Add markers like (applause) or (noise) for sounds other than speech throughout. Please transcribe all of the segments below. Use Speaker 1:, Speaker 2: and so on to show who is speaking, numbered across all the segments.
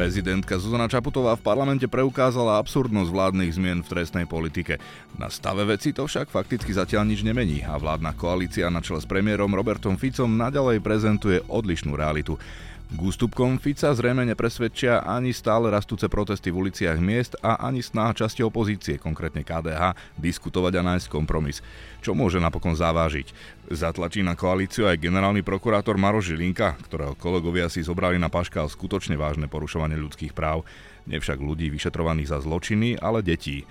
Speaker 1: Prezidentka Zuzana Čaputová v parlamente preukázala absurdnosť vládnych zmien v trestnej politike. Na stave veci to však fakticky zatiaľ nič nemení a vládna koalícia na čele s premiérom Robertom Ficom nadalej prezentuje odlišnú realitu. K ústupkom Fica zrejme nepresvedčia ani stále rastúce protesty v uliciach miest a ani snaha časti opozície, konkrétne KDH, diskutovať a nájsť kompromis. Čo môže napokon zavážiť? Zatlačí na koalíciu aj generálny prokurátor Maroš Žilinka, ktorého kolegovia si zobrali na paškal skutočne vážne porušovanie ľudských práv. Nevšak ľudí vyšetrovaných za zločiny, ale detí.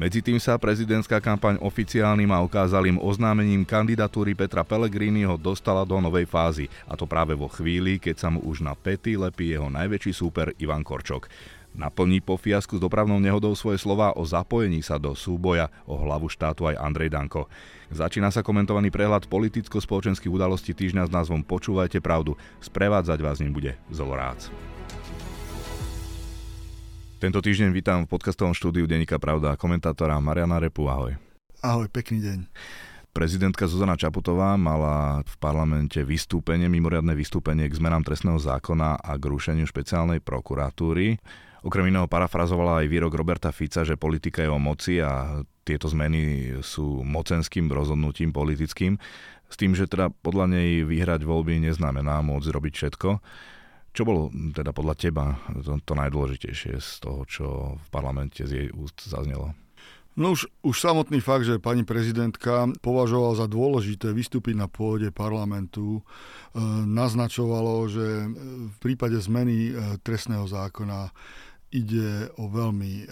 Speaker 1: Medzi tým sa prezidentská kampaň oficiálnym a okázalým oznámením kandidatúry Petra Pellegriniho dostala do novej fázy, a to práve vo chvíli, keď sa mu už na pety lepí jeho najväčší súper Ivan Korčok. Naplní po fiasku s dopravnou nehodou svoje slova o zapojení sa do súboja o hlavu štátu aj Andrej Danko. Začína sa komentovaný prehľad politicko-spoločenských udalostí týždňa s názvom Počúvajte pravdu. Sprevádzať vás ním bude Zolorác. Tento týždeň vítam v podcastovom štúdiu Denika Pravda komentátora Mariana Repu. Ahoj.
Speaker 2: Ahoj, pekný deň.
Speaker 1: Prezidentka Zuzana Čaputová mala v parlamente vystúpenie, mimoriadne vystúpenie k zmenám trestného zákona a k rušeniu špeciálnej prokuratúry. Okrem iného parafrazovala aj výrok Roberta Fica, že politika je o moci a tieto zmeny sú mocenským rozhodnutím politickým. S tým, že teda podľa nej vyhrať voľby neznamená môcť robiť všetko. Čo bolo teda podľa teba to, to najdôležitejšie z toho, čo v parlamente z jej úst zaznelo?
Speaker 2: No už, už samotný fakt, že pani prezidentka považovala za dôležité vystúpiť na pôde parlamentu, e, naznačovalo, že v prípade zmeny e, trestného zákona ide o veľmi e,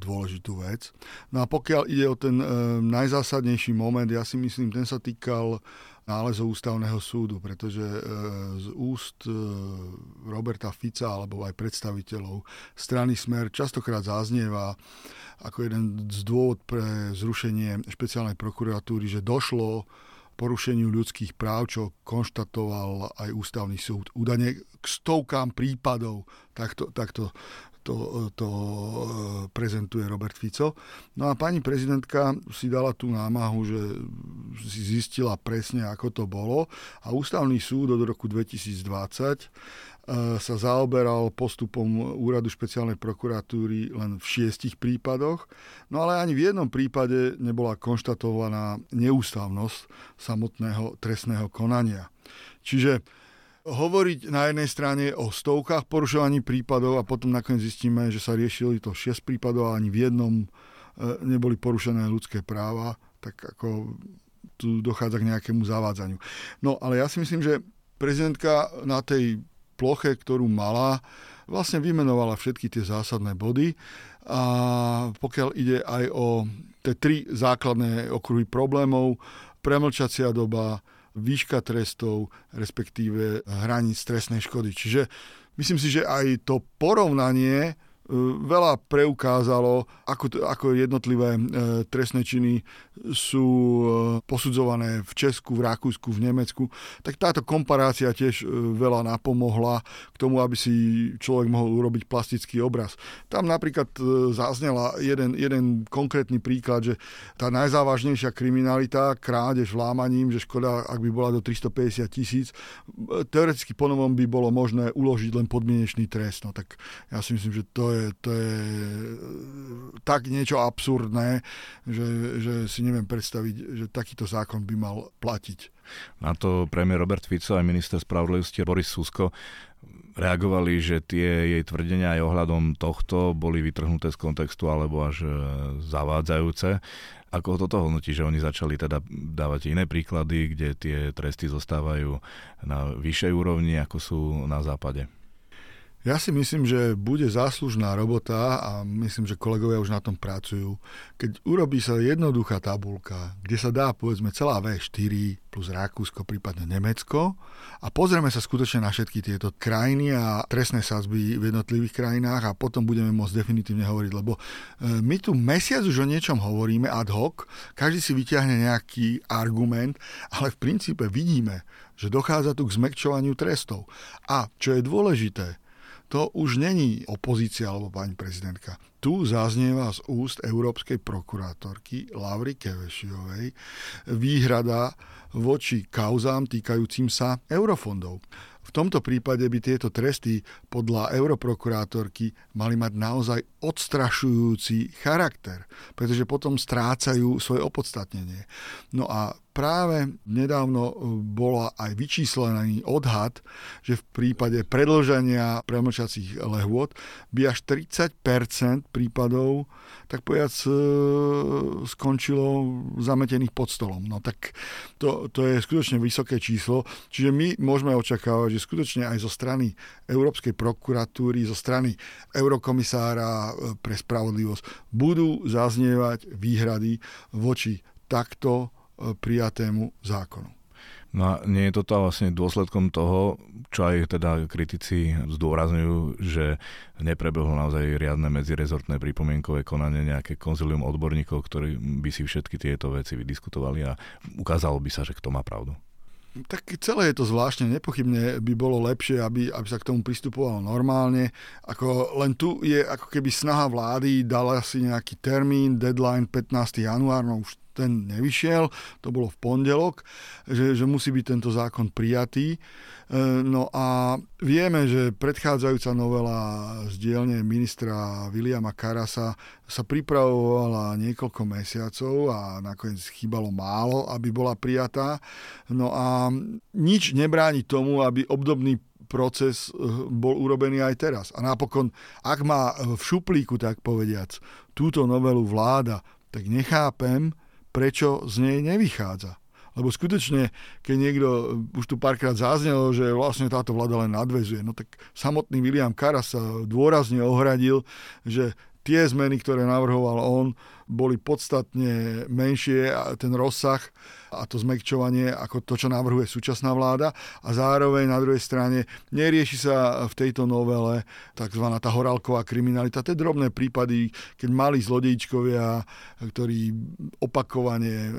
Speaker 2: dôležitú vec. No a pokiaľ ide o ten e, najzásadnejší moment, ja si myslím, ten sa týkal nálezov ústavného súdu, pretože e, z úst e, Roberta Fica alebo aj predstaviteľov strany Smer častokrát zaznieva ako jeden z dôvod pre zrušenie špeciálnej prokuratúry, že došlo porušeniu ľudských práv, čo konštatoval aj ústavný súd. Údajne k stovkám prípadov takto, takto to, to e, prezentuje Robert Fico. No a pani prezidentka si dala tú námahu, že si zistila presne, ako to bolo a ústavný súd od roku 2020 e, sa zaoberal postupom úradu špeciálnej prokuratúry len v šiestich prípadoch, no ale ani v jednom prípade nebola konštatovaná neústavnosť samotného trestného konania. Čiže hovoriť na jednej strane o stovkách porušovaní prípadov a potom nakoniec zistíme, že sa riešili to 6 prípadov a ani v jednom e, neboli porušené ľudské práva, tak ako tu dochádza k nejakému zavádzaniu. No ale ja si myslím, že prezidentka na tej ploche, ktorú mala, vlastne vymenovala všetky tie zásadné body a pokiaľ ide aj o tie tri základné okruhy problémov, premlčacia doba, výška trestov, respektíve hraníc trestnej škody. Čiže myslím si, že aj to porovnanie veľa preukázalo, ako, ako jednotlivé e, trestné činy sú e, posudzované v Česku, v Rakúsku, v Nemecku, tak táto komparácia tiež veľa napomohla k tomu, aby si človek mohol urobiť plastický obraz. Tam napríklad zaznela jeden, jeden konkrétny príklad, že tá najzávažnejšia kriminalita, krádež vlámaním, že škoda, ak by bola do 350 tisíc, teoreticky ponovom by bolo možné uložiť len podmienečný trest. No tak ja si myslím, že to je je, to je tak niečo absurdné, že, že si neviem predstaviť, že takýto zákon by mal platiť.
Speaker 1: Na to premiér Robert Fico aj minister spravodlivosti Boris Susko reagovali, že tie jej tvrdenia aj ohľadom tohto boli vytrhnuté z kontextu alebo až e, zavádzajúce. Ako toto hodnotí, že oni začali teda dávať iné príklady, kde tie tresty zostávajú na vyššej úrovni, ako sú na západe?
Speaker 2: Ja si myslím, že bude záslužná robota a myslím, že kolegovia už na tom pracujú. Keď urobí sa jednoduchá tabulka, kde sa dá povedzme celá V4 plus Rakúsko, prípadne Nemecko a pozrieme sa skutočne na všetky tieto krajiny a trestné sazby v jednotlivých krajinách a potom budeme môcť definitívne hovoriť, lebo e, my tu mesiac už o niečom hovoríme ad hoc, každý si vyťahne nejaký argument, ale v princípe vidíme, že dochádza tu k zmekčovaniu trestov. A čo je dôležité, to už není opozícia alebo pani prezidentka. Tu zaznieva z úst európskej prokurátorky Lavry Kevešiovej výhrada voči kauzám týkajúcim sa eurofondov. V tomto prípade by tieto tresty podľa europrokurátorky mali mať naozaj odstrašujúci charakter, pretože potom strácajú svoje opodstatnenie. No a práve nedávno bola aj vyčíslený odhad, že v prípade predlženia premlčacích lehôd by až 30% prípadov tak povedať e, skončilo zametených pod stolom. No tak to, to je skutočne vysoké číslo, čiže my môžeme očakávať, že skutočne aj zo strany Európskej prokuratúry, zo strany Eurokomisára e, pre spravodlivosť budú zaznievať výhrady voči takto prijatému zákonu.
Speaker 1: No a nie je toto vlastne dôsledkom toho, čo aj teda kritici zdôrazňujú, že neprebehlo naozaj riadne medzirezortné pripomienkové konanie, nejaké konzilium odborníkov, ktorí by si všetky tieto veci vydiskutovali a ukázalo by sa, že kto má pravdu.
Speaker 2: Tak celé je to zvláštne, nepochybne by bolo lepšie, aby, aby sa k tomu pristupovalo normálne. Ako, len tu je ako keby snaha vlády, dala si nejaký termín, deadline 15. január, no už ten nevyšiel, to bolo v pondelok, že, že musí byť tento zákon prijatý. E, no a vieme, že predchádzajúca novela z dielne ministra Williama Karasa sa pripravovala niekoľko mesiacov a nakoniec chýbalo málo, aby bola prijatá. No a nič nebráni tomu, aby obdobný proces e, bol urobený aj teraz. A napokon, ak má v šuplíku, tak povediac, túto novelu vláda, tak nechápem, prečo z nej nevychádza. Lebo skutočne, keď niekto, už tu párkrát zaznelo, že vlastne táto vláda len nadvezuje, no tak samotný William Karas sa dôrazne ohradil, že tie zmeny, ktoré navrhoval on, boli podstatne menšie ten rozsah a to zmekčovanie ako to, čo navrhuje súčasná vláda a zároveň na druhej strane nerieši sa v tejto novele tzv. tá horálková kriminalita. To je drobné prípady, keď mali zlodejčkovia, ktorí opakovane e,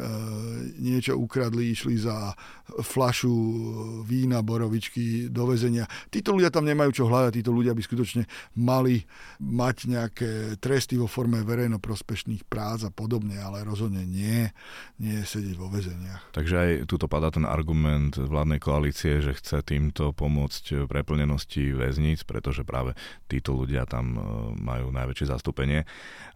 Speaker 2: niečo ukradli, išli za flašu vína, borovičky do väzenia. Títo ľudia tam nemajú čo hľadať, títo ľudia by skutočne mali mať nejaké tresty vo forme verejnoprospešných prác a podobne, ale rozhodne nie, nie sedieť vo väzeniach.
Speaker 1: Takže aj tuto padá ten argument vládnej koalície, že chce týmto pomôcť preplnenosti väzníc, pretože práve títo ľudia tam e, majú najväčšie zastúpenie.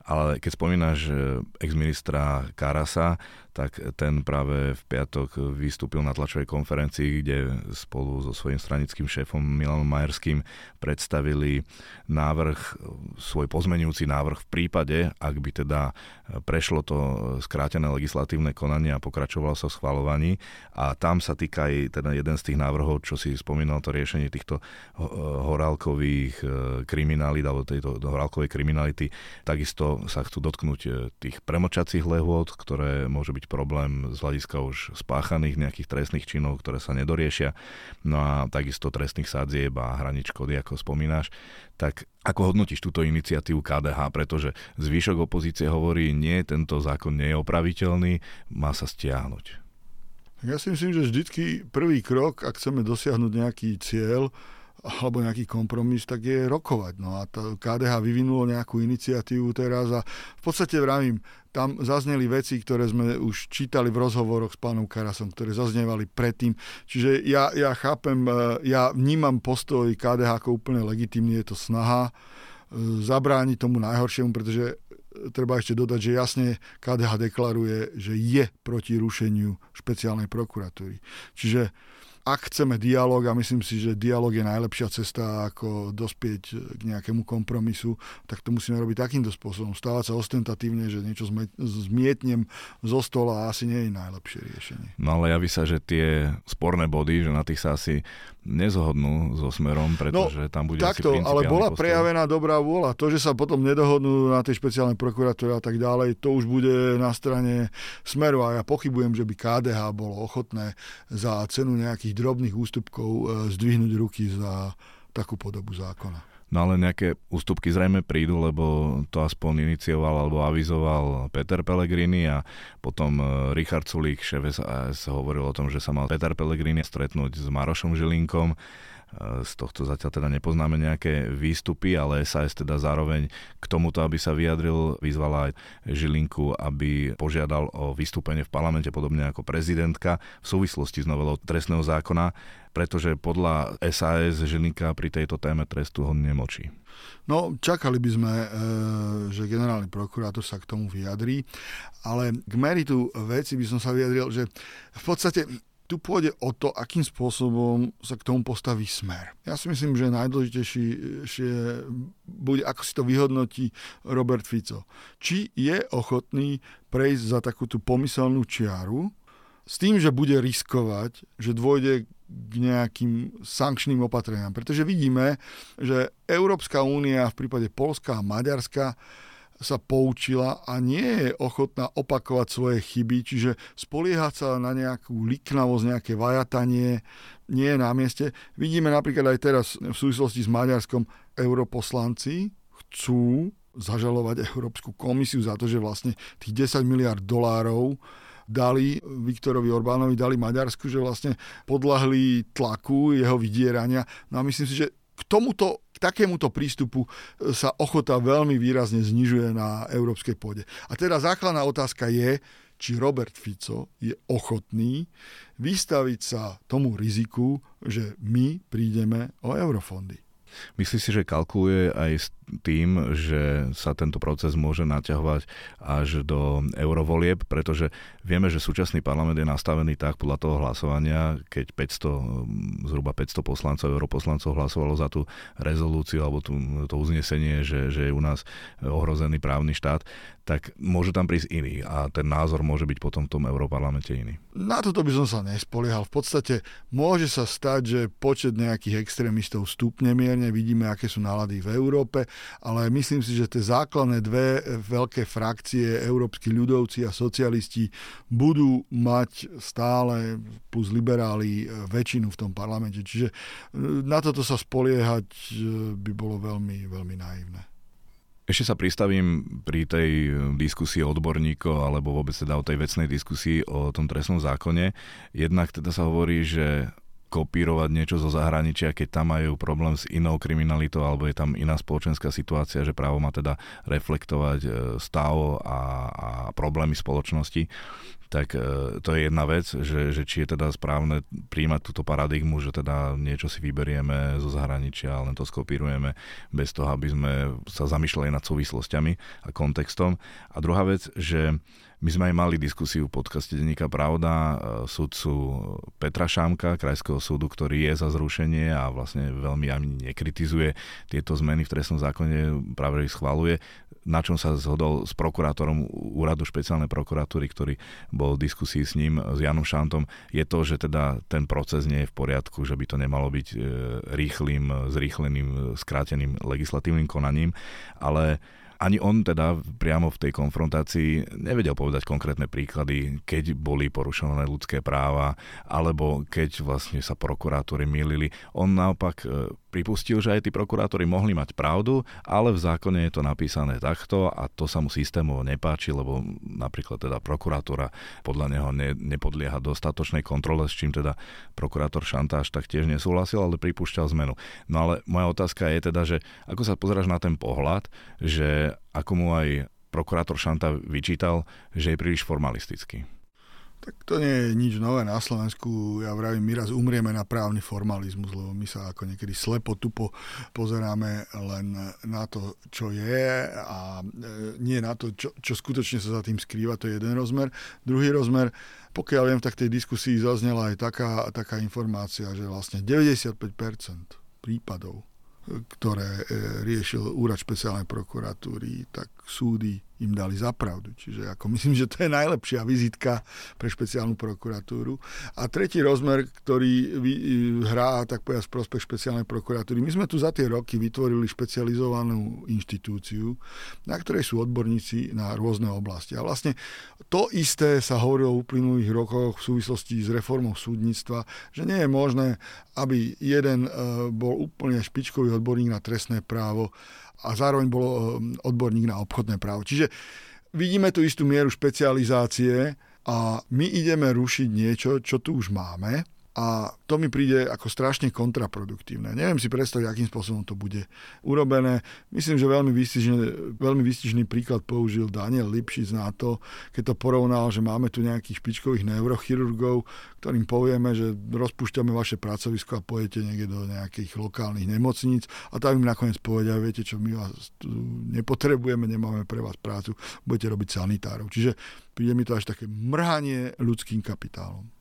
Speaker 1: Ale keď spomínaš e, ex-ministra Karasa, tak ten práve v piatok vystúpil na tlačovej konferencii, kde spolu so svojím stranickým šéfom Milanom Majerským predstavili návrh, svoj pozmenujúci návrh v prípade, ak by teda prešlo to skrátené legislatívne konanie a pokračovalo sa v schvalovaní. A tam sa týka aj teda jeden z tých návrhov, čo si spomínal, to riešenie týchto horálkových e, kriminalít alebo tejto horálkovej kriminality. Takisto sa chcú dotknúť e, tých premočacích lehôd, ktoré môže byť problém z hľadiska už spáchaných nejakých trestných činov, ktoré sa nedoriešia. No a takisto trestných sadzieb a hranič škody, ako spomínaš. Tak ako hodnotíš túto iniciatívu KDH, pretože zvyšok opozície hovorí, nie, tento zákon nie je opraviteľný, má sa stiahnuť.
Speaker 2: Ja si myslím, že vždycky prvý krok, ak chceme dosiahnuť nejaký cieľ, alebo nejaký kompromis, tak je rokovať. No a to KDH vyvinulo nejakú iniciatívu teraz a v podstate vravím, tam zazneli veci, ktoré sme už čítali v rozhovoroch s pánom Karasom, ktoré zaznievali predtým. Čiže ja, ja chápem, e, ja vnímam postoj KDH ako úplne legitimný, je to snaha e, zabrániť tomu najhoršiemu, pretože treba ešte dodať, že jasne KDH deklaruje, že je proti rušeniu špeciálnej prokuratúry. Čiže ak chceme dialog, a myslím si, že dialog je najlepšia cesta, ako dospieť k nejakému kompromisu, tak to musíme robiť takýmto spôsobom. Stávať sa ostentatívne, že niečo zmietnem zo stola asi nie je najlepšie riešenie.
Speaker 1: No ale javí sa, že tie sporné body, že na tých sa asi nezhodnú so smerom, pretože no, tam bude
Speaker 2: takto,
Speaker 1: asi
Speaker 2: ale bola
Speaker 1: postoj.
Speaker 2: prejavená dobrá vôľa. To, že sa potom nedohodnú na tej špeciálnej prokuratúre a tak ďalej, to už bude na strane smeru a ja pochybujem, že by KDH bolo ochotné za cenu nejakých drobných ústupkov e, zdvihnúť ruky za takú podobu zákona.
Speaker 1: No ale nejaké ústupky zrejme prídu, lebo to aspoň inicioval alebo avizoval Peter Pellegrini a potom e, Richard Sulík, šéf hovoril o tom, že sa mal Peter Pellegrini stretnúť s Marošom Žilinkom z tohto zatiaľ teda nepoznáme nejaké výstupy, ale SAS teda zároveň k tomuto, aby sa vyjadril, vyzvala aj Žilinku, aby požiadal o vystúpenie v parlamente, podobne ako prezidentka, v súvislosti s novelou trestného zákona, pretože podľa SAS Žilinka pri tejto téme trestu ho nemočí.
Speaker 2: No, čakali by sme, e, že generálny prokurátor sa k tomu vyjadrí, ale k meritu veci by som sa vyjadril, že v podstate tu pôjde o to, akým spôsobom sa k tomu postaví smer. Ja si myslím, že najdôležitejšie bude, ako si to vyhodnotí Robert Fico. Či je ochotný prejsť za takú tú pomyselnú čiaru, s tým, že bude riskovať, že dôjde k nejakým sankčným opatreniam. Pretože vidíme, že Európska únia v prípade Polska a Maďarska sa poučila a nie je ochotná opakovať svoje chyby, čiže spoliehať sa na nejakú liknavosť, nejaké vajatanie nie je na mieste. Vidíme napríklad aj teraz v súvislosti s Maďarskom europoslanci chcú zažalovať Európsku komisiu za to, že vlastne tých 10 miliard dolárov dali Viktorovi Orbánovi, dali Maďarsku, že vlastne podľahli tlaku jeho vydierania. No a myslím si, že k tomuto takémuto prístupu e, sa ochota veľmi výrazne znižuje na európskej pôde. A teda základná otázka je, či Robert Fico je ochotný vystaviť sa tomu riziku, že my prídeme o eurofondy.
Speaker 1: Myslíš si, že kalkuluje aj s tým, že sa tento proces môže naťahovať až do eurovolieb, pretože vieme, že súčasný parlament je nastavený tak podľa toho hlasovania, keď 500, zhruba 500 poslancov, europoslancov hlasovalo za tú rezolúciu alebo tú, to uznesenie, že, že je u nás ohrozený právny štát, tak môže tam prísť iný a ten názor môže byť potom v tom europarlamente iný.
Speaker 2: Na toto by som sa nespoliehal. V podstate môže sa stať, že počet nejakých extrémistov stupne mierne, vidíme, aké sú nálady v Európe, ale myslím si, že tie základné dve veľké frakcie, európsky ľudovci a socialisti, budú mať stále plus liberáli väčšinu v tom parlamente. Čiže e, na toto sa spoliehať e, by bolo veľmi, veľmi naivné.
Speaker 1: Ešte sa pristavím pri tej diskusii odborníkov, alebo vôbec teda o tej vecnej diskusii o tom trestnom zákone. Jednak teda sa hovorí, že kopírovať niečo zo zahraničia, keď tam majú problém s inou kriminalitou alebo je tam iná spoločenská situácia, že právo má teda reflektovať e, stav a, a problémy spoločnosti tak e, to je jedna vec, že, že či je teda správne príjmať túto paradigmu, že teda niečo si vyberieme zo zahraničia len to skopírujeme bez toho, aby sme sa zamýšľali nad súvislostiami a kontextom. A druhá vec, že my sme aj mali diskusiu v podcaste Denníka Pravda e, sudcu Petra Šámka, Krajského súdu, ktorý je za zrušenie a vlastne veľmi ani nekritizuje tieto zmeny v trestnom zákone, práve ich schvaluje na čom sa zhodol s prokurátorom úradu špeciálnej prokuratúry, ktorý bol v diskusii s ním, s Janom Šantom, je to, že teda ten proces nie je v poriadku, že by to nemalo byť e, rýchlým, zrýchleným, skráteným legislatívnym konaním, ale ani on teda priamo v tej konfrontácii nevedel povedať konkrétne príklady, keď boli porušované ľudské práva, alebo keď vlastne sa prokurátori milili. On naopak e, pripustil, že aj tí prokurátori mohli mať pravdu, ale v zákone je to napísané takto a to sa mu systémovo nepáči, lebo napríklad teda prokurátora podľa neho ne, nepodlieha dostatočnej kontrole, s čím teda prokurátor Šantáš tak tiež nesúhlasil, ale pripúšťal zmenu. No ale moja otázka je teda, že ako sa pozeráš na ten pohľad, že ako mu aj prokurátor Šanta vyčítal, že je príliš formalistický.
Speaker 2: Tak to nie je nič nové na Slovensku. Ja vravím, my raz umrieme na právny formalizmus, lebo my sa ako niekedy slepo tupo pozeráme len na to, čo je a e, nie na to, čo, čo skutočne sa za tým skrýva. To je jeden rozmer. Druhý rozmer, pokiaľ viem, tak tej diskusii zaznela aj taká, taká informácia, že vlastne 95% prípadov ktoré e, riešil úrad špeciálnej prokuratúry, tak súdy im dali zapravdu. Čiže ako myslím, že to je najlepšia vizitka pre špeciálnu prokuratúru. A tretí rozmer, ktorý hrá tak povedať prospech špeciálnej prokuratúry. My sme tu za tie roky vytvorili špecializovanú inštitúciu, na ktorej sú odborníci na rôzne oblasti. A vlastne to isté sa hovorilo v uplynulých rokoch v súvislosti s reformou súdnictva, že nie je možné, aby jeden e, bol úplne špičkový odborník na trestné právo a zároveň bol e, odborník na obchodné právo. Čiže vidíme tú istú mieru špecializácie a my ideme rušiť niečo, čo tu už máme A to mi príde ako strašne kontraproduktívne. Neviem si predstaviť, akým spôsobom to bude urobené. Myslím, že veľmi výstižný, veľmi výstižný príklad použil Daniel Lipšic na to, keď to porovnal, že máme tu nejakých špičkových neurochirurgov, ktorým povieme, že rozpúšťame vaše pracovisko a pojete niekde do nejakých lokálnych nemocníc a tam im nakoniec povedia, viete čo, my vás tu nepotrebujeme, nemáme pre vás prácu, budete robiť sanitárov. Čiže príde mi to až také mrhanie ľudským kapitálom.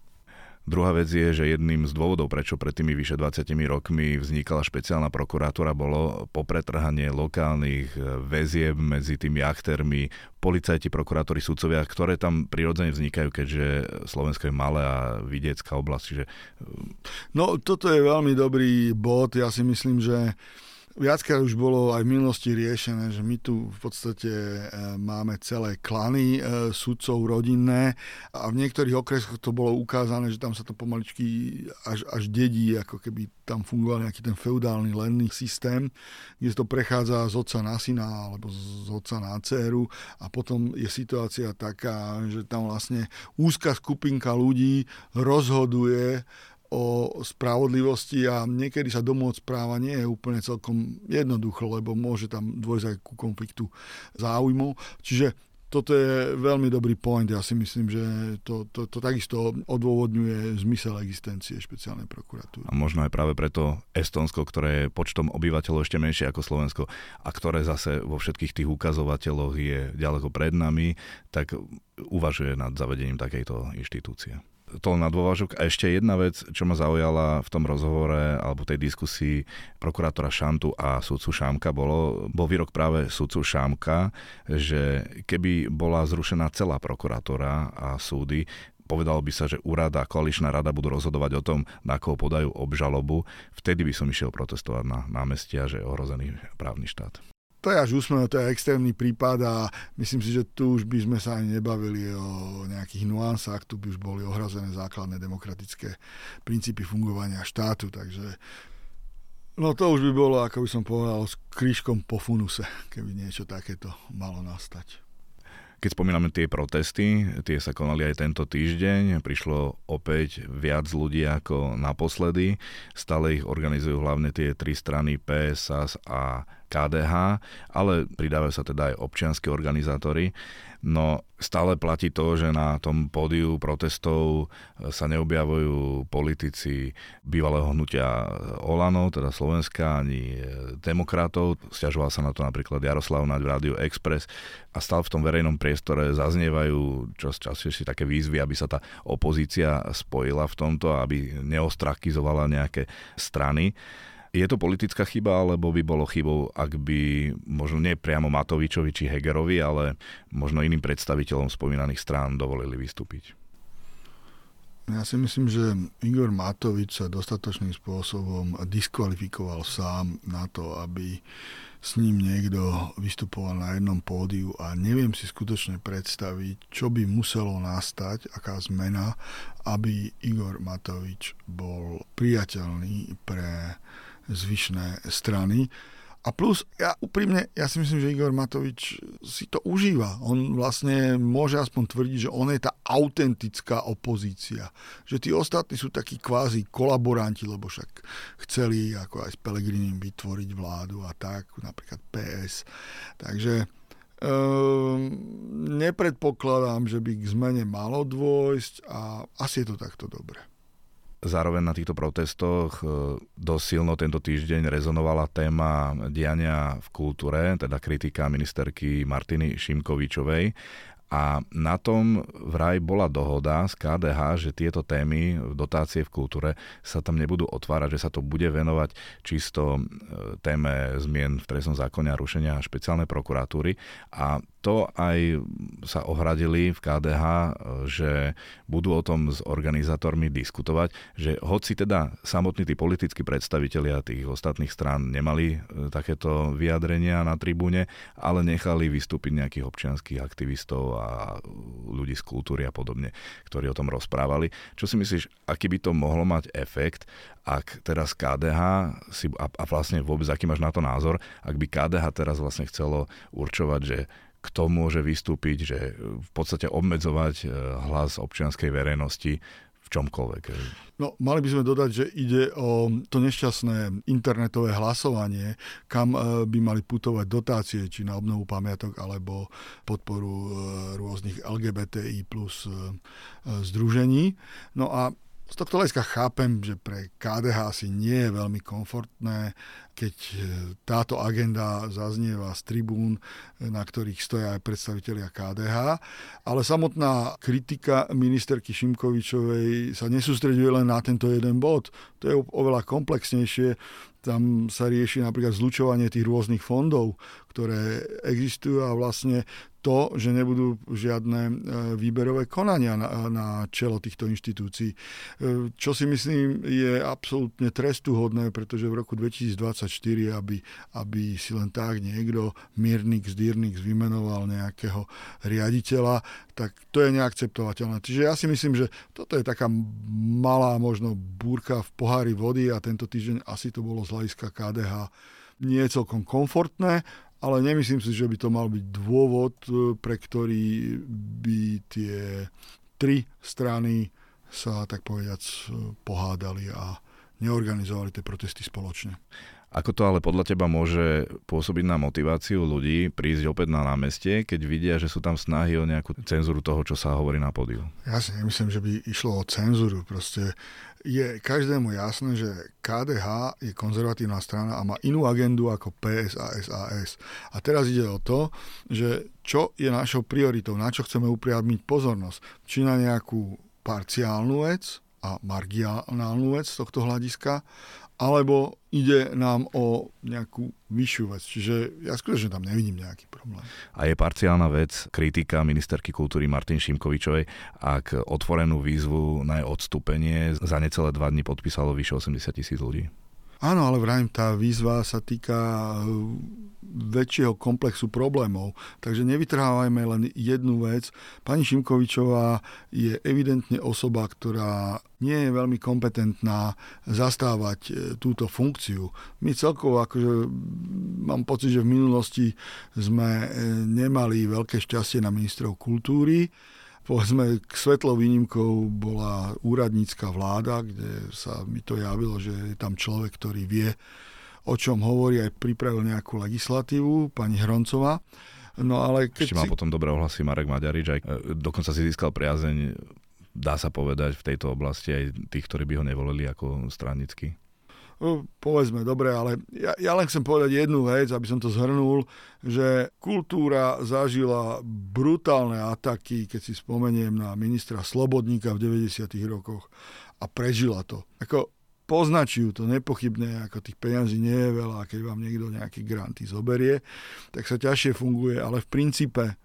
Speaker 1: Druhá vec je, že jedným z dôvodov, prečo pred tými vyše 20 rokmi vznikala špeciálna prokuratúra, bolo popretrhanie lokálnych e, väzieb medzi tými aktérmi, policajti, prokurátori, sudcovia, ktoré tam prirodzene vznikajú, keďže Slovensko je malé a vidiecká oblasť. Čiže... E,
Speaker 2: no, toto je veľmi dobrý bod. Ja si myslím, že Viackrát už bolo aj v minulosti riešené, že my tu v podstate e, máme celé klany e, sudcov rodinné a v niektorých okresoch to bolo ukázané, že tam sa to pomaličky až, až dedí, ako keby tam fungoval nejaký ten feudálny lenný systém, kde to prechádza z otca na syna alebo z otca na dceru a potom je situácia taká, že tam vlastne úzka skupinka ľudí rozhoduje o spravodlivosti a niekedy sa domôcť správa nie je úplne celkom jednoducho, lebo môže tam dôjsť aj ku konfliktu záujmov. Čiže toto je veľmi dobrý point. Ja si myslím, že to, to, to takisto odôvodňuje zmysel existencie špeciálnej prokuratúry.
Speaker 1: A možno aj práve preto Estonsko, ktoré je počtom obyvateľov ešte menšie ako Slovensko a ktoré zase vo všetkých tých ukazovateľoch je ďaleko pred nami, tak uvažuje nad zavedením takejto inštitúcie to na dôvažok. A ešte jedna vec, čo ma zaujala v tom rozhovore alebo tej diskusii prokurátora Šantu a sudcu Šámka, bolo, bol výrok práve sudcu Šámka, že keby bola zrušená celá prokurátora a súdy, povedalo by sa, že úrad a koaličná rada budú rozhodovať o tom, na koho podajú obžalobu, vtedy by som išiel protestovať na námestia, že je ohrozený právny štát
Speaker 2: to je až úsmev, to je extrémny prípad a myslím si, že tu už by sme sa ani nebavili o nejakých nuansách, tu by už boli ohrazené základné demokratické princípy fungovania štátu, takže no to už by bolo, ako by som povedal, s krížkom po funuse, keby niečo takéto malo nastať.
Speaker 1: Keď spomíname tie protesty, tie sa konali aj tento týždeň, prišlo opäť viac ľudí ako naposledy, stále ich organizujú hlavne tie tri strany PSAS a KDH, ale pridávajú sa teda aj občianske organizátory. No stále platí to, že na tom pódiu protestov sa neobjavujú politici bývalého hnutia Olano, teda Slovenska, ani demokratov. Sťažoval sa na to napríklad Jaroslav Naď v Rádiu Express a stále v tom verejnom priestore zaznievajú čas častejšie také výzvy, aby sa tá opozícia spojila v tomto, aby neostrakizovala nejaké strany. Je to politická chyba, alebo by bolo chybou, ak by možno nie priamo Matovičovi či Hegerovi, ale možno iným predstaviteľom spomínaných strán dovolili vystúpiť?
Speaker 2: Ja si myslím, že Igor Matovič sa dostatočným spôsobom diskvalifikoval sám na to, aby s ním niekto vystupoval na jednom pódiu a neviem si skutočne predstaviť, čo by muselo nastať, aká zmena, aby Igor Matovič bol priateľný pre zvyšné strany. A plus, ja úprimne, ja si myslím, že Igor Matovič si to užíva. On vlastne môže aspoň tvrdiť, že on je tá autentická opozícia. Že tí ostatní sú takí kvázi kolaboranti, lebo však chceli ako aj s Pelegrinim vytvoriť vládu a tak, napríklad PS. Takže um, nepredpokladám, že by k zmene malo dôjsť a asi je to takto dobre.
Speaker 1: Zároveň na týchto protestoch e, dosť silno tento týždeň rezonovala téma diania v kultúre, teda kritika ministerky Martiny Šimkovičovej. A na tom vraj bola dohoda z KDH, že tieto témy dotácie v kultúre sa tam nebudú otvárať, že sa to bude venovať čisto e, téme zmien v trestnom zákone a rušenia špeciálnej prokuratúry. A to aj sa ohradili v KDH, že budú o tom s organizátormi diskutovať, že hoci teda samotní tí politickí predstavitelia tých ostatných strán nemali e, takéto vyjadrenia na tribúne, ale nechali vystúpiť nejakých občianských aktivistov a ľudí z kultúry a podobne, ktorí o tom rozprávali. Čo si myslíš, aký by to mohlo mať efekt, ak teraz KDH si, a, a vlastne vôbec aký máš na to názor, ak by KDH teraz vlastne chcelo určovať, že kto môže vystúpiť, že v podstate obmedzovať e, hlas občianskej verejnosti čomkoľvek.
Speaker 2: No, mali by sme dodať, že ide o to nešťastné internetové hlasovanie, kam e, by mali putovať dotácie, či na obnovu pamiatok, alebo podporu e, rôznych LGBTI plus e, združení. No a z tohto hľadiska chápem, že pre KDH asi nie je veľmi komfortné keď e, táto agenda zaznieva z tribún, e, na ktorých stoja aj predstavitelia KDH, ale samotná kritika ministerky Šimkovičovej sa nesústreduje len na tento jeden bod. To je oveľa komplexnejšie. Tam sa rieši napríklad zlučovanie tých rôznych fondov, ktoré existujú a vlastne to, že nebudú žiadne e, výberové konania na, na čelo týchto inštitúcií. Čo si myslím je absolútne trestuhodné, pretože v roku 2024 aby, aby si len tak niekto, Mírnik z Dýrnik, vymenoval nejakého riaditeľa, tak to je neakceptovateľné. Čiže ja si myslím, že toto je taká malá možno búrka v pohári vody a tento týždeň asi to bolo z hľadiska KDH nie celkom komfortné, ale nemyslím si, že by to mal byť dôvod, pre ktorý by tie tri strany sa tak povedať pohádali a neorganizovali tie protesty spoločne.
Speaker 1: Ako to ale podľa teba môže pôsobiť na motiváciu ľudí prísť opäť na námestie, keď vidia, že sú tam snahy o nejakú cenzúru toho, čo sa hovorí na pódiu?
Speaker 2: Ja si nemyslím, že by išlo o cenzúru. Proste je každému jasné, že KDH je konzervatívna strana a má inú agendu ako PS a SAS. A teraz ide o to, že čo je našou prioritou, na čo chceme upriamiť pozornosť. Či na nejakú parciálnu vec, a marginálnu vec z tohto hľadiska, alebo ide nám o nejakú vyššiu vec. Čiže ja skutočne tam nevidím nejaký problém.
Speaker 1: A je parciálna vec kritika ministerky kultúry Martin Šimkovičovej, ak otvorenú výzvu na jej odstúpenie za necelé dva dní podpísalo vyše 80 tisíc ľudí?
Speaker 2: Áno, ale vrajím, tá výzva sa týka väčšieho komplexu problémov. Takže nevytrhávajme len jednu vec. Pani Šimkovičová je evidentne osoba, ktorá nie je veľmi kompetentná zastávať e, túto funkciu. My celkovo, akože mám pocit, že v minulosti sme e, nemali veľké šťastie na ministrov kultúry, povedzme, k svetlou výnimkou bola úradnícka vláda, kde sa mi to javilo, že je tam človek, ktorý vie o čom hovorí, aj pripravil nejakú legislatívu, pani Hroncová. No ale keď
Speaker 1: Ešte má si... potom dobré ohlasy Marek Maďarič, aj e, dokonca si získal priazeň, dá sa povedať, v tejto oblasti aj tých, ktorí by ho nevolili ako stranický.
Speaker 2: No, povedzme, dobre, ale ja, ja len chcem povedať jednu vec, aby som to zhrnul, že kultúra zažila brutálne ataky, keď si spomeniem na ministra Slobodníka v 90. rokoch a prežila to. Ako poznačujú to nepochybne, ako tých peňazí nie je veľa, keď vám niekto nejaké granty zoberie, tak sa ťažšie funguje, ale v princípe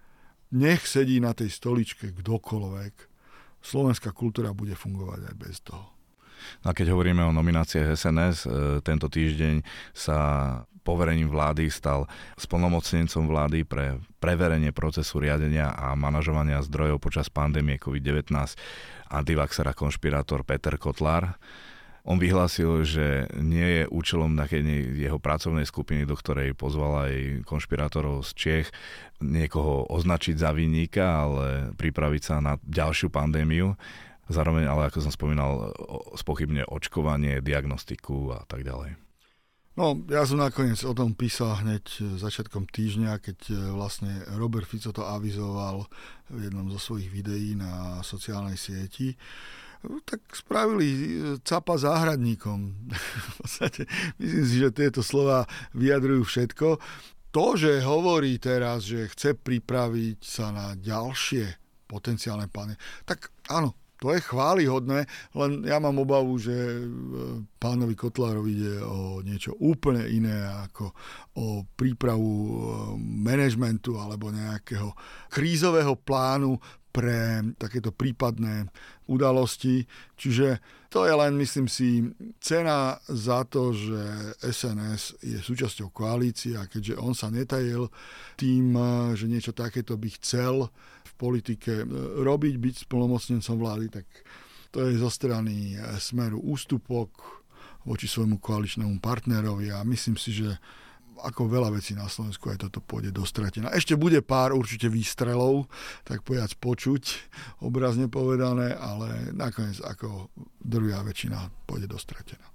Speaker 2: nech sedí na tej stoličke kdokoľvek, slovenská kultúra bude fungovať aj bez toho.
Speaker 1: No a keď hovoríme o nomináciách SNS, tento týždeň sa poverením vlády stal splnomocnencom vlády pre preverenie procesu riadenia a manažovania zdrojov počas pandémie COVID-19 antivaxer a konšpirátor Peter Kotlár. On vyhlásil, že nie je účelom takej jeho pracovnej skupiny, do ktorej pozval aj konšpirátorov z Čech, niekoho označiť za vinníka, ale pripraviť sa na ďalšiu pandémiu. Zároveň, ale ako som spomínal, spochybne očkovanie, diagnostiku a tak ďalej.
Speaker 2: No, ja som nakoniec o tom písal hneď začiatkom týždňa, keď e, vlastne Robert Fico to avizoval v jednom zo svojich videí na sociálnej sieti tak spravili e, capa záhradníkom. (laughs) v podstate myslím si, že tieto slova vyjadrujú všetko. To, že hovorí teraz, že chce pripraviť sa na ďalšie potenciálne plány, tak áno, to je chválihodné, len ja mám obavu, že e, pánovi Kotlárovi ide o niečo úplne iné ako o prípravu e, manažmentu alebo nejakého krízového plánu pre takéto prípadné udalosti. Čiže to je len, myslím si, cena za to, že SNS je súčasťou koalície a keďže on sa netajil tým, že niečo takéto by chcel v politike robiť, byť splnomocnencom vlády, tak to je zo strany smeru ústupok voči svojmu koaličnému partnerovi a myslím si, že ako veľa vecí na Slovensku aj toto pôjde do stratená. Ešte bude pár určite výstrelov, tak povedať počuť, obrazne povedané, ale nakoniec ako druhá väčšina pôjde do stratená.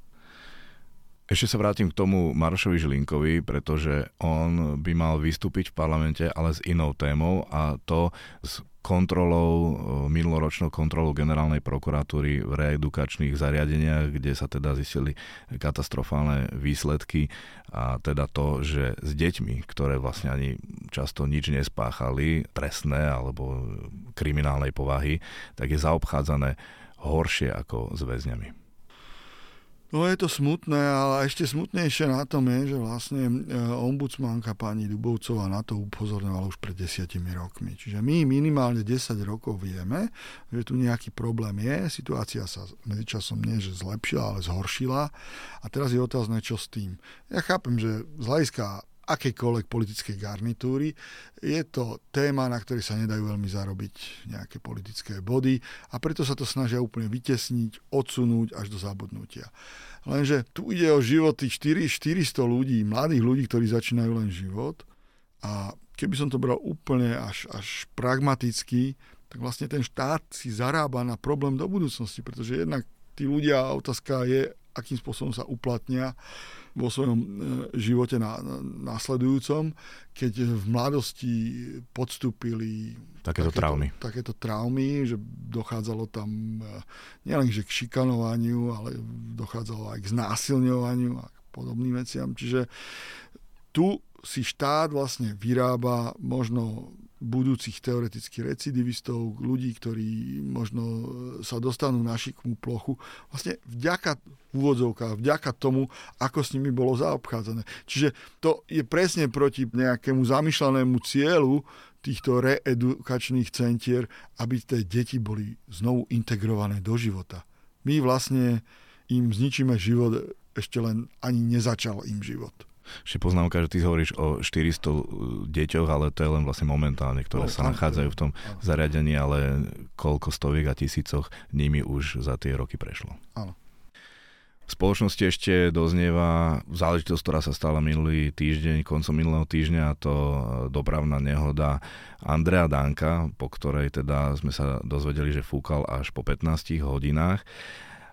Speaker 1: Ešte sa vrátim k tomu Maršovi Žilinkovi, pretože on by mal vystúpiť v parlamente, ale s inou témou a to s kontrolou, e, minuloročnou kontrolou generálnej prokuratúry v reedukačných zariadeniach, kde sa teda zistili katastrofálne výsledky a teda to, že s deťmi, ktoré vlastne ani často nič nespáchali, trestné alebo kriminálnej povahy, tak je zaobchádzané horšie ako s väzňami.
Speaker 2: No je to smutné, ale ešte smutnejšie na tom je, že vlastne e, ombudsmanka pani Dubovcová na to upozorňovala už pred desiatimi rokmi. Čiže my minimálne 10 rokov vieme, že tu nejaký problém je, situácia sa medzičasom nie že zlepšila, ale zhoršila a teraz je otázne, čo s tým. Ja chápem, že z hľadiska akejkoľvek politickej garnitúry. Je to téma, na ktorej sa nedajú veľmi zarobiť nejaké politické body a preto sa to snažia úplne vytesniť, odsunúť až do zabudnutia. Lenže tu ide o životy 4, 400 ľudí, mladých ľudí, ktorí začínajú len život a keby som to bral úplne až, až pragmaticky, tak vlastne ten štát si zarába na problém do budúcnosti, pretože jednak tí ľudia, otázka je, akým spôsobom sa uplatnia vo svojom e, živote na, následujúcom, keď v mladosti podstúpili
Speaker 1: takéto, takéto traumy.
Speaker 2: Takéto traumy, že dochádzalo tam e, nielen že k šikanovaniu, ale dochádzalo aj k znásilňovaniu a k podobným veciam. Čiže tu si štát vlastne vyrába možno budúcich teoretických recidivistov, ľudí, ktorí možno sa dostanú na šikmú plochu, vlastne vďaka úvodzovkách, vďaka tomu, ako s nimi bolo zaobchádzané. Čiže to je presne proti nejakému zamýšľanému cieľu týchto reedukačných centier, aby tie deti boli znovu integrované do života. My vlastne im zničíme život, ešte len ani nezačal im život.
Speaker 1: Ešte poznámka, že ty hovoríš o 400 deťoch, ale to je len vlastne momentálne, ktoré no, sa nachádzajú v tom áno. zariadení, ale koľko stoviek a tisícoch nimi už za tie roky prešlo.
Speaker 2: Áno.
Speaker 1: V spoločnosti ešte doznieva záležitosť, ktorá sa stala minulý týždeň, koncom minulého týždňa, a to dopravná nehoda Andrea Danka, po ktorej teda sme sa dozvedeli, že fúkal až po 15 hodinách.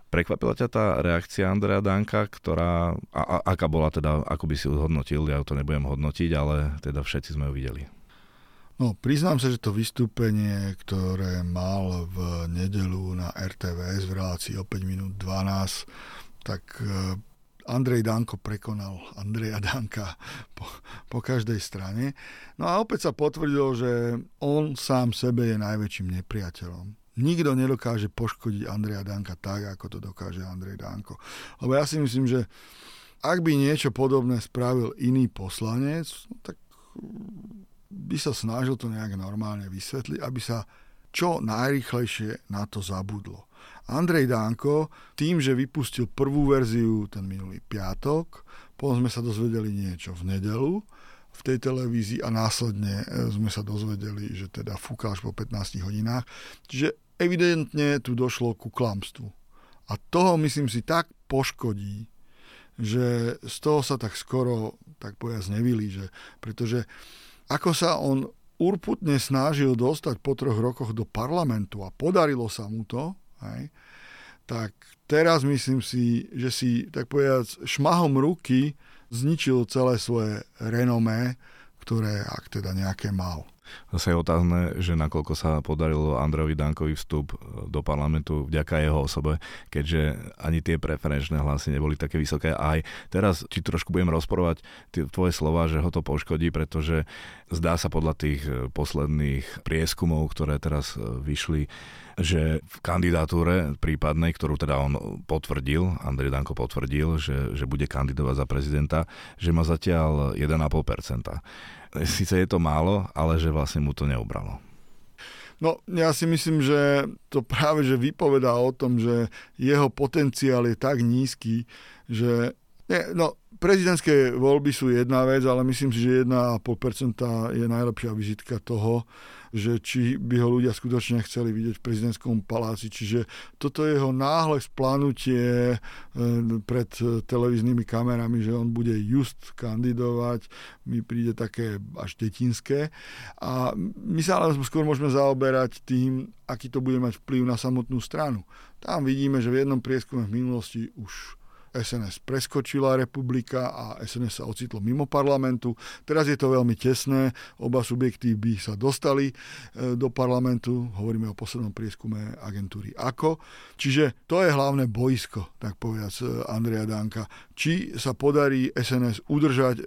Speaker 1: Prekvapila ťa tá reakcia Andrea Danka, ktorá, a, a, aká bola teda, ako by si ju hodnotil, ja to nebudem hodnotiť, ale teda všetci sme ju videli.
Speaker 2: No, priznám sa, že to vystúpenie, ktoré mal v nedelu na RTVS v relácii o 5 minút 12, tak e, Andrej Danko prekonal Andreja Danka po, po každej strane. No a opäť sa potvrdilo, že on sám sebe je najväčším nepriateľom nikto nedokáže poškodiť Andreja Danka tak, ako to dokáže Andrej Danko. Lebo ja si myslím, že ak by niečo podobné spravil iný poslanec, no tak by sa snažil to nejak normálne vysvetliť, aby sa čo najrychlejšie na to zabudlo. Andrej Danko tým, že vypustil prvú verziu ten minulý piatok, potom sme sa dozvedeli niečo v nedelu, v tej televízii a následne sme sa dozvedeli, že teda fúka až po 15 hodinách. Čiže evidentne tu došlo ku klamstvu. A toho, myslím si, tak poškodí, že z toho sa tak skoro, tak povedať, nevylíže. Pretože ako sa on urputne snažil dostať po troch rokoch do parlamentu a podarilo sa mu to, hej, tak teraz myslím si, že si, tak povedať, šmahom ruky zničil celé svoje renomé, ktoré, ak teda nejaké mal.
Speaker 1: Zase je otázne, že nakoľko sa podarilo Androvi Dankovi vstup e, do parlamentu vďaka jeho osobe, keďže ani tie preferenčné hlasy neboli také vysoké. A aj teraz, či trošku budem rozporovať tvoje slova, že ho to poškodí, pretože zdá sa podľa tých e, posledných prieskumov, ktoré teraz e, vyšli, že v kandidatúre prípadnej, ktorú teda on potvrdil, Andrej Danko potvrdil, že, že bude kandidovať za prezidenta, že má zatiaľ 1,5%. Sice je to málo, ale že vlastne mu to neubralo.
Speaker 2: No, ja si myslím, že to práve že vypovedá o tom, že jeho potenciál je tak nízky, že nie, no, prezidentské voľby sú jedna vec, ale myslím si, že 1,5% je najlepšia vizitka toho, že či by ho ľudia skutočne chceli vidieť v prezidentskom paláci. Čiže toto jeho náhle splánutie e, pred televíznymi kamerami, že on bude just kandidovať, mi príde také až detinské. A my sa ale skôr môžeme zaoberať tým, aký to bude mať vplyv na samotnú stranu. Tam vidíme, že v jednom prieskume v minulosti už SNS preskočila republika a SNS sa ocitlo mimo parlamentu. Teraz je to veľmi tesné, oba subjekty by sa dostali e, do parlamentu, hovoríme o poslednom prieskume agentúry AKO. Čiže to je hlavné boisko, tak povedať, e, Andreja Danka. Či sa podarí SNS udržať e,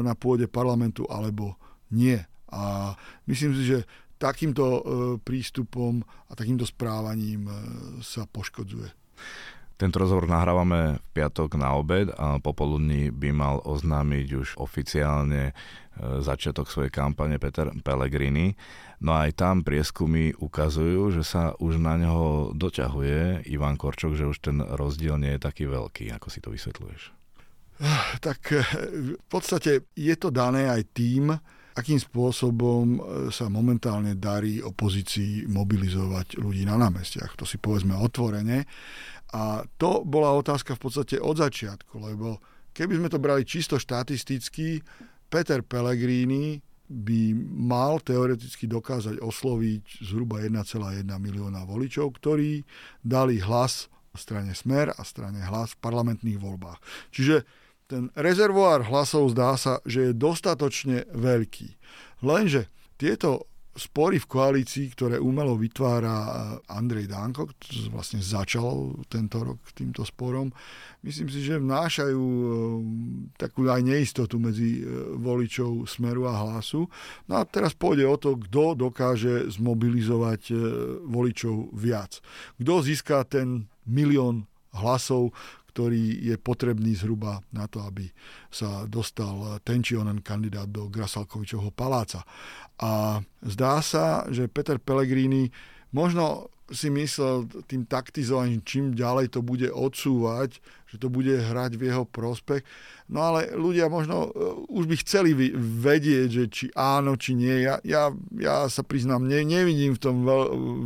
Speaker 2: na pôde parlamentu alebo nie. A myslím si, že takýmto prístupom a takýmto správaním sa poškodzuje.
Speaker 1: Tento rozhovor nahrávame v piatok na obed a popoludní by mal oznámiť už oficiálne e, začiatok svojej kampane Peter Pellegrini. No aj tam prieskumy ukazujú, že sa už na neho doťahuje Ivan Korčok, že už ten rozdiel nie je taký veľký. Ako si to vysvetľuješ?
Speaker 2: Tak e, v podstate je to dané aj tým, akým spôsobom e, sa momentálne darí opozícii mobilizovať ľudí na námestiach. To si povedzme otvorene. A to bola otázka v podstate od začiatku, lebo keby sme to brali čisto štatisticky, Peter Pellegrini by mal teoreticky dokázať osloviť zhruba 1,1 milióna voličov, ktorí dali hlas strane Smer a strane hlas v parlamentných voľbách. Čiže ten rezervoár hlasov zdá sa, že je dostatočne veľký. Lenže tieto spory v koalícii, ktoré umelo vytvára eh, Andrej Danko, ktorý vlastne začal tento rok týmto sporom, myslím si, že vnášajú eh, takú aj neistotu medzi eh, voličov Smeru a Hlasu. No a teraz pôjde o to, kto dokáže zmobilizovať voličov viac. Kto získa ten milión hlasov, ktorý je potrebný zhruba na to, aby sa dostal ten či onen kandidát do Grasalkovičovho paláca. A zdá sa, že Peter Pellegrini možno si myslel tým taktizovaním, čím ďalej to bude odsúvať, že to bude hrať v jeho prospech. No ale ľudia možno uh, už by chceli vedieť, že či áno, či nie. Ja, ja, ja sa priznám, ne, nevidím v tom veľ,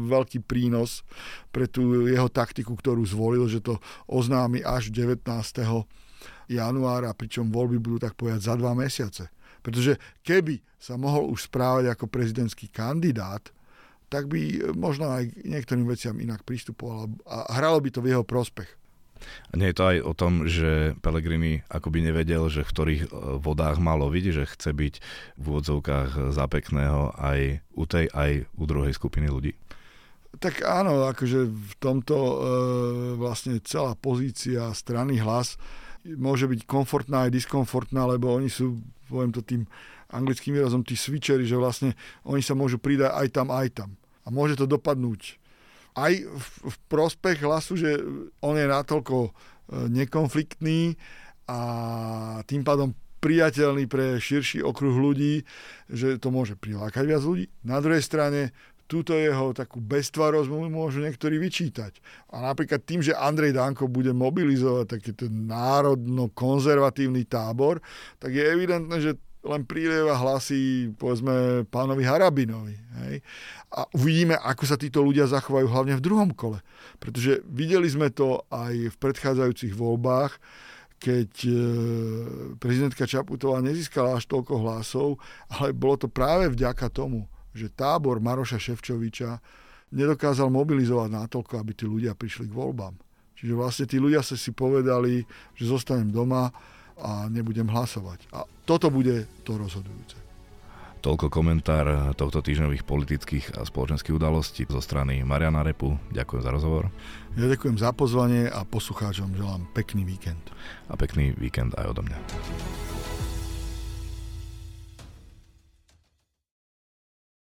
Speaker 2: veľký prínos pre tú jeho taktiku, ktorú zvolil, že to oznámi až 19. januára, pričom voľby budú tak povedať za dva mesiace. Pretože keby sa mohol už správať ako prezidentský kandidát, tak by e, možno aj niektorým veciam inak pristupoval a hralo by to v jeho prospech.
Speaker 1: A nie je to aj o tom, že Pellegrini akoby nevedel, že v ktorých e, vodách má loviť, že chce byť v úvodzovkách za pekného aj u tej, aj u druhej skupiny ľudí?
Speaker 2: Tak áno, akože v tomto e, vlastne celá pozícia strany hlas môže byť komfortná aj diskomfortná, lebo oni sú, poviem to tým anglickým výrazom, tí switchery, že vlastne oni sa môžu pridať aj tam, aj tam. A môže to dopadnúť aj v, v prospech hlasu, že on je natoľko e, nekonfliktný a tým pádom priateľný pre širší okruh ľudí, že to môže prilákať viac ľudí. Na druhej strane túto jeho takú beztvarosť mu môžu niektorí vyčítať. A napríklad tým, že Andrej Danko bude mobilizovať taký ten národno-konzervatívny tábor, tak je evidentné, že len prílieva hlasy, povedzme, pánovi Harabinovi. Hej? A uvidíme, ako sa títo ľudia zachovajú hlavne v druhom kole. Pretože videli sme to aj v predchádzajúcich voľbách, keď e, prezidentka Čaputová nezískala až toľko hlasov, ale bolo to práve vďaka tomu, že tábor Maroša Ševčoviča nedokázal mobilizovať natoľko, aby tí ľudia prišli k voľbám. Čiže vlastne tí ľudia sa si povedali, že zostanem doma a nebudem hlasovať. A toto bude to rozhodujúce.
Speaker 1: Toľko komentár tohto týždňových politických a spoločenských udalostí zo strany Mariana Repu. Ďakujem za rozhovor.
Speaker 2: Ja ďakujem za pozvanie a poslucháčom želám pekný víkend.
Speaker 1: A pekný víkend aj odo mňa.